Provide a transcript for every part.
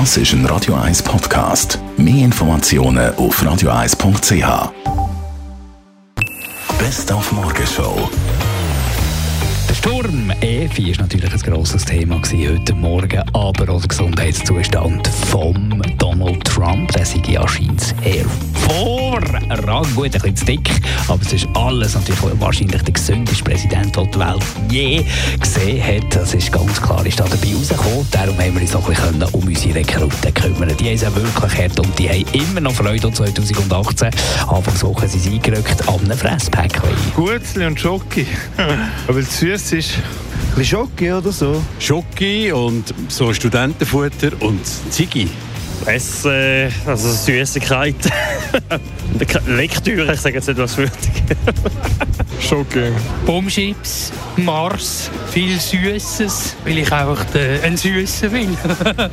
Das ist ein Radio 1 Podcast. Mehr Informationen auf radio1.ch. Best auf Morgenshow. Der Sturm E4 ist natürlich ein grosses Thema heute Morgen, aber auch der Gesundheitszustand von Donald Trump, der sei ja scheint hervorragend, gut, ein bisschen zu dick, aber es ist alles natürlich wahrscheinlich der gesündeste Präsident, den die Welt je gesehen hat. Das ist ganz klar, ist da dabei rausgekommen. Darum haben wir uns auch ein bisschen um unsere Rekruten kümmern. Die haben es wirklich hart und die haben immer noch Freude. Und 2018, Anfangswoche sind sie eingerückt an einem Fresspäckchen. Gutzli und Schoki. Aber süß ist ein bisschen Schoki oder so. Schoki und so Studentenfutter und Ziggy. Essen, also Süßigkeiten. Lektüre, ich sage jetzt nicht was würdig. Schoki. Bombchips, Mars, viel Süßes, weil ich einfach einen Süßen will.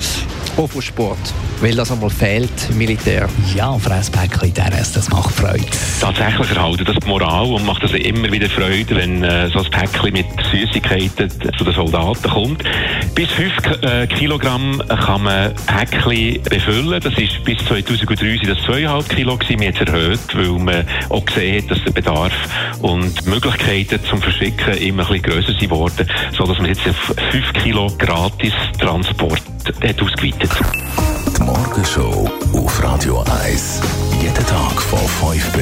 Hofosport, weil das einmal fehlt im Militär. Ja, Fresspäckchen, DRS, das macht Freude. Tatsächlich erhalten das die Moral und macht also immer wieder Freude, wenn äh, so ein Päckchen mit Süßigkeiten zu den Soldaten kommt. Bis 5 äh, Kilogramm kann man Päckchen befüllen. Das ist bis 2003 sind das 2,5 Kilo gewesen. Es erhöht, weil man auch gesehen hat, dass der Bedarf und die Möglichkeiten zum Verschicken immer ein bisschen grösser sind worden, sodass man jetzt auf 5 Kilo gratis Transport hat ausgeweitet. Die Morgenshow auf Radio 1.